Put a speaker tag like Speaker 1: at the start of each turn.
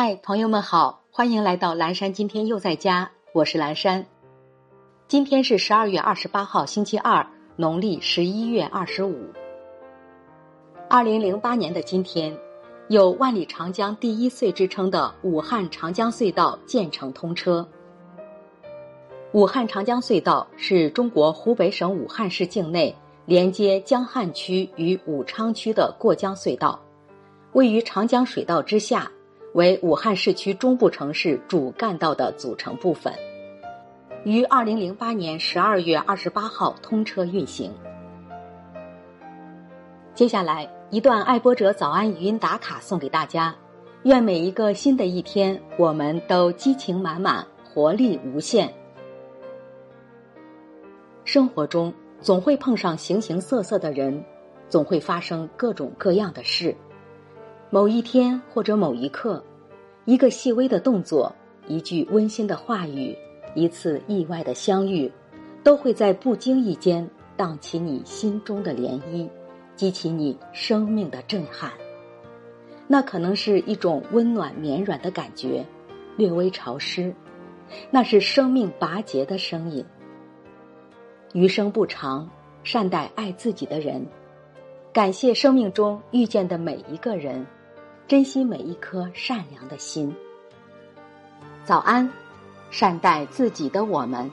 Speaker 1: 嗨，朋友们好，欢迎来到蓝山。今天又在家，我是蓝山。今天是十二月二十八号，星期二，农历十一月二十五。二零零八年的今天，有“万里长江第一隧”之称的武汉长江隧道建成通车。武汉长江隧道是中国湖北省武汉市境内连接江汉区与武昌区的过江隧道，位于长江水道之下，为武汉市区中部城市主干道的组成部分。于二零零八年十二月二十八号通车运行。接下来一段爱播者早安语音打卡送给大家，愿每一个新的一天，我们都激情满满，活力无限。生活中总会碰上形形色色的人，总会发生各种各样的事。某一天或者某一刻，一个细微的动作，一句温馨的话语，一次意外的相遇，都会在不经意间荡起你心中的涟漪，激起你生命的震撼。那可能是一种温暖绵软的感觉，略微潮湿，那是生命拔节的声音。余生不长，善待爱自己的人，感谢生命中遇见的每一个人，珍惜每一颗善良的心。早安，善待自己的我们。